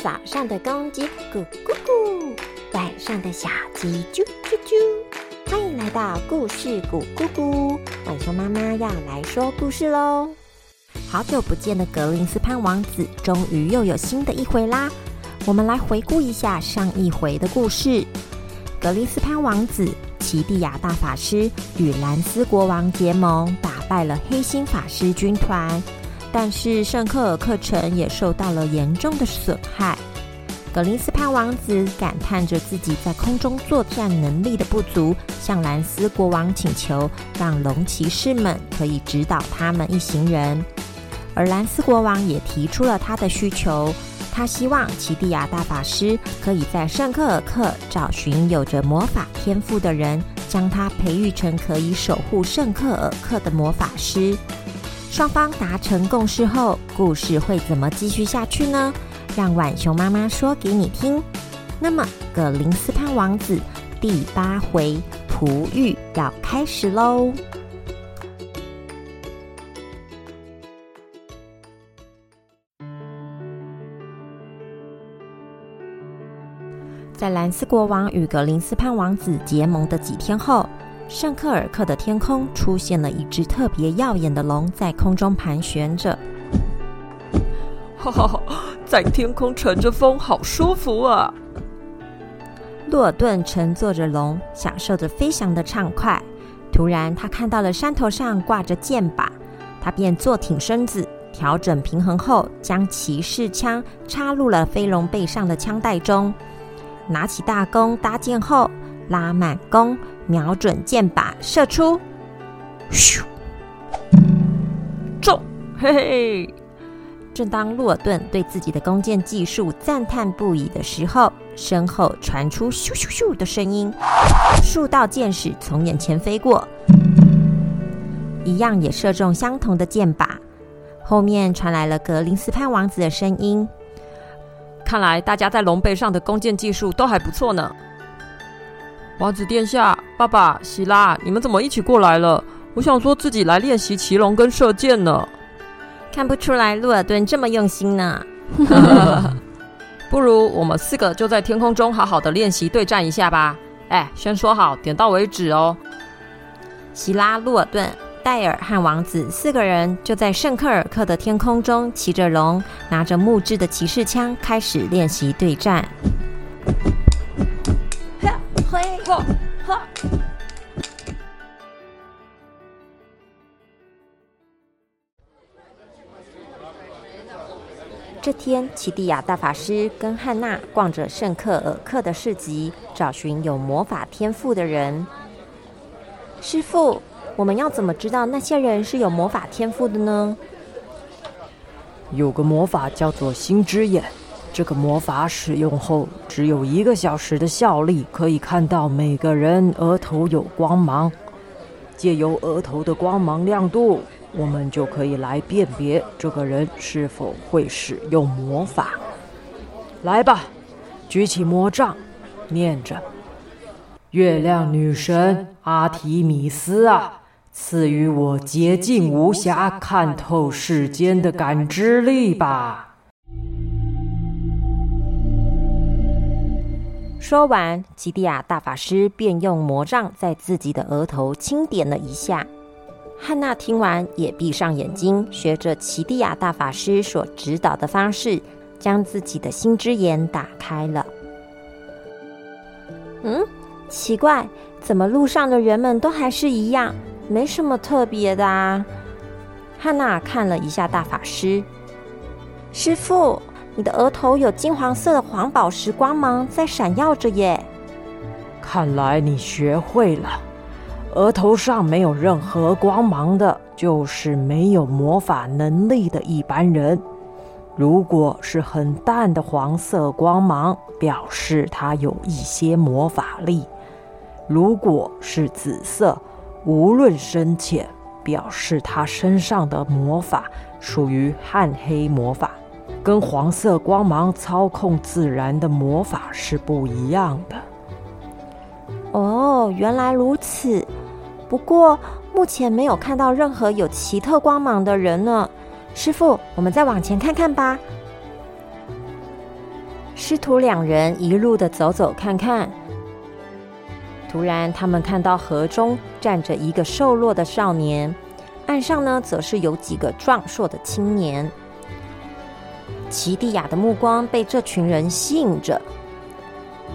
早上的公鸡咕咕咕，晚上的小鸡啾啾啾。欢迎来到故事咕咕咕，晚熊妈妈要来说故事喽。好久不见的格林斯潘王子，终于又有新的一回啦。我们来回顾一下上一回的故事。格林斯潘王子、奇蒂亚大法师与兰斯国王结盟，打败了黑心法师军团。但是圣克尔克城也受到了严重的损害。格林斯潘王子感叹着自己在空中作战能力的不足，向兰斯国王请求，让龙骑士们可以指导他们一行人。而兰斯国王也提出了他的需求，他希望奇蒂亚大法师可以在圣克尔克找寻有着魔法天赋的人，将他培育成可以守护圣克尔克的魔法师。双方达成共识后，故事会怎么继续下去呢？让浣熊妈妈说给你听。那么，格林斯潘王子第八回璞玉要开始喽。在兰斯国王与格林斯潘王子结盟的几天后。圣克尔克的天空出现了一只特别耀眼的龙，在空中盘旋着。哈哈哈，在天空乘着风，好舒服啊！洛尔顿乘坐着龙，享受着飞翔的畅快。突然，他看到了山头上挂着箭靶，他便坐挺身子，调整平衡后，将骑士枪插入了飞龙背上的枪带中，拿起大弓搭箭后，拉满弓。瞄准箭靶，射出，咻，中，嘿嘿！正当洛尔顿对自己的弓箭技术赞叹不已的时候，身后传出咻咻咻的声音，数道箭矢从眼前飞过，一样也射中相同的箭靶。后面传来了格林斯潘王子的声音：“看来大家在龙背上的弓箭技术都还不错呢。”王子殿下，爸爸，希拉，你们怎么一起过来了？我想说自己来练习骑龙跟射箭呢。看不出来，洛尔顿这么用心呢。不如我们四个就在天空中好好的练习对战一下吧。哎，先说好，点到为止哦。希拉、洛尔顿、戴尔和王子四个人就在圣克尔克的天空中骑着龙，拿着木质的骑士枪，开始练习对战。哈哈！这天，奇蒂亚大法师跟汉娜逛着圣克尔克的市集，找寻有魔法天赋的人。师傅，我们要怎么知道那些人是有魔法天赋的呢？有个魔法叫做星之眼。这个魔法使用后，只有一个小时的效力，可以看到每个人额头有光芒。借由额头的光芒亮度，我们就可以来辨别这个人是否会使用魔法。来吧，举起魔杖，念着：“月亮女神阿提米斯啊，赐予我洁净无瑕、看透世间的感知力吧。”说完，吉蒂亚大法师便用魔杖在自己的额头轻点了一下。汉娜听完，也闭上眼睛，学着奇蒂亚大法师所指导的方式，将自己的心之眼打开了。嗯，奇怪，怎么路上的人们都还是一样，没什么特别的啊？汉娜看了一下大法师，师傅。你的额头有金黄色的黄宝石光芒在闪耀着耶！看来你学会了，额头上没有任何光芒的，就是没有魔法能力的一般人。如果是很淡的黄色光芒，表示他有一些魔法力；如果是紫色，无论深浅，表示他身上的魔法属于暗黑魔法。跟黄色光芒操控自然的魔法是不一样的。哦，原来如此。不过目前没有看到任何有奇特光芒的人呢。师傅，我们再往前看看吧。师徒两人一路的走走看看，突然他们看到河中站着一个瘦弱的少年，岸上呢则是有几个壮硕的青年。奇蒂亚的目光被这群人吸引着，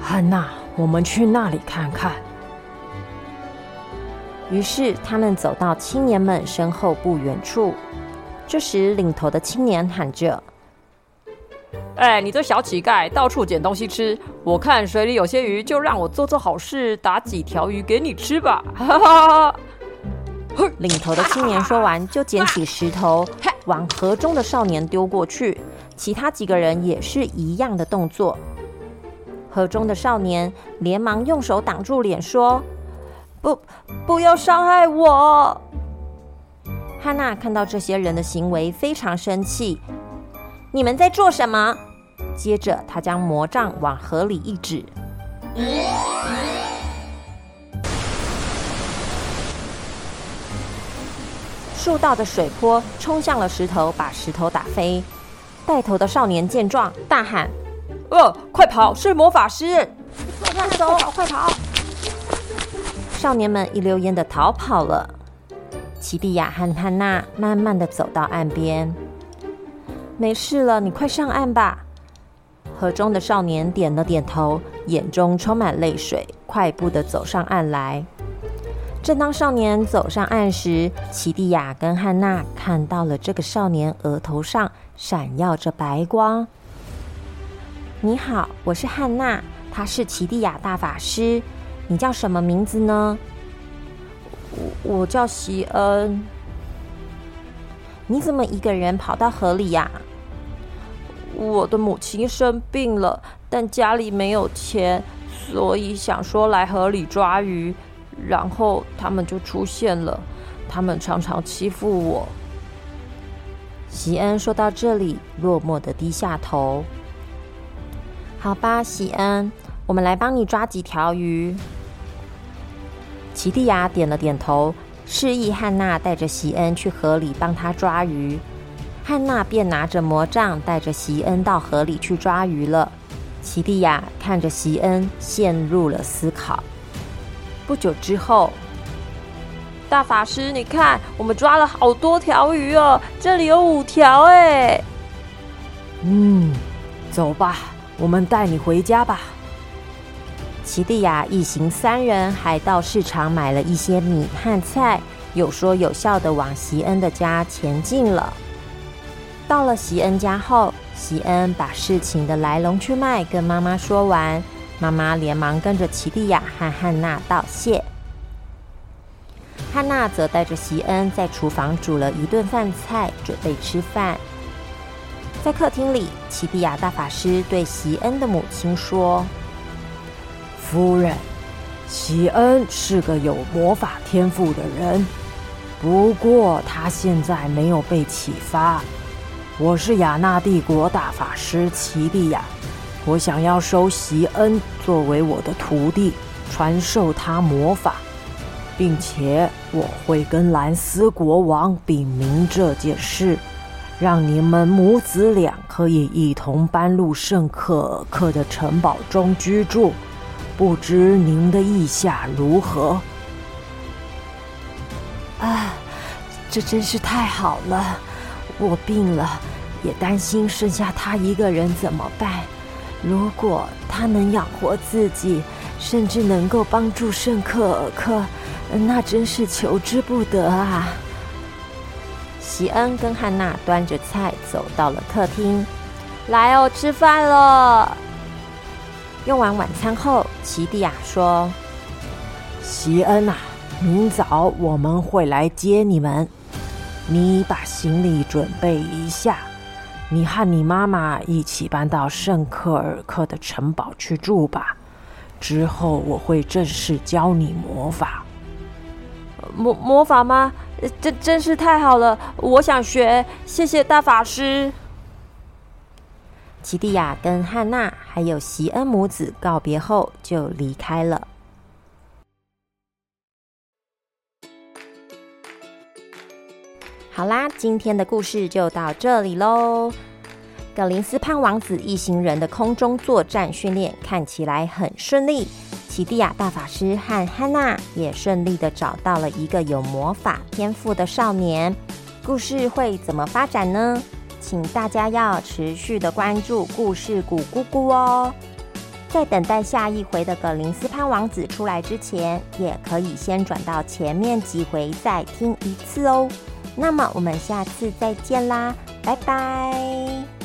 汉娜，我们去那里看看。于是他们走到青年们身后不远处。这时，领头的青年喊着：“哎，你这小乞丐，到处捡东西吃！我看水里有些鱼，就让我做做好事，打几条鱼给你吃吧！”哈哈！领头的青年说完，就捡起石头往河中的少年丢过去。其他几个人也是一样的动作。河中的少年连忙用手挡住脸，说：“不，不要伤害我！”汉娜看到这些人的行为，非常生气。你们在做什么？接着，他将魔杖往河里一指，树道的水波冲向了石头，把石头打飞。带头的少年见状，大喊：“呃，快跑！是魔法师！快走，快跑！”少年们一溜烟的逃跑了。奇蒂亚和汉娜慢慢的走到岸边，没事了，你快上岸吧。河中的少年点了点头，眼中充满泪水，快步的走上岸来。正当少年走上岸时，奇蒂亚跟汉娜看到了这个少年额头上闪耀着白光。你好，我是汉娜，他是奇蒂亚大法师，你叫什么名字呢？我我叫席恩，你怎么一个人跑到河里呀？我的母亲生病了，但家里没有钱，所以想说来河里抓鱼，然后他们就出现了。他们常常欺负我。席恩说到这里，落寞的低下头。好吧，席恩，我们来帮你抓几条鱼。奇蒂亚点了点头，示意汉娜带着席恩去河里帮他抓鱼。汉娜便拿着魔杖，带着席恩到河里去抓鱼了。奇蒂亚看着席恩，陷入了思考。不久之后，大法师，你看，我们抓了好多条鱼哦，这里有五条哎。嗯，走吧，我们带你回家吧。奇蒂亚一行三人还到市场买了一些米和菜，有说有笑的往席恩的家前进了。到了席恩家后，席恩把事情的来龙去脉跟妈妈说完，妈妈连忙跟着奇蒂亚和汉娜道谢。汉娜则带着席恩在厨房煮了一顿饭菜，准备吃饭。在客厅里，奇蒂亚大法师对席恩的母亲说。夫人，喜恩是个有魔法天赋的人，不过他现在没有被启发。我是雅纳帝国大法师奇蒂亚，我想要收席恩作为我的徒弟，传授他魔法，并且我会跟兰斯国王禀明这件事，让你们母子俩可以一同搬入圣克尔克的城堡中居住。不知您的意下如何？啊，这真是太好了！我病了，也担心剩下他一个人怎么办。如果他能养活自己，甚至能够帮助圣克尔克，那真是求之不得啊！席恩跟汉娜端着菜走到了客厅，来哦，吃饭了。用完晚餐后，奇蒂亚说：“席恩啊，明早我们会来接你们。你把行李准备一下，你和你妈妈一起搬到圣克尔克的城堡去住吧。之后我会正式教你魔法。魔魔法吗？这真是太好了！我想学。谢谢大法师。”奇蒂亚跟汉娜还有席恩母子告别后就离开了。好啦，今天的故事就到这里喽。格林斯潘王子一行人的空中作战训练看起来很顺利，奇蒂亚大法师和汉娜也顺利的找到了一个有魔法天赋的少年。故事会怎么发展呢？请大家要持续的关注故事谷姑姑哦。在等待下一回的葛林斯潘王子出来之前，也可以先转到前面几回再听一次哦。那么我们下次再见啦，拜拜。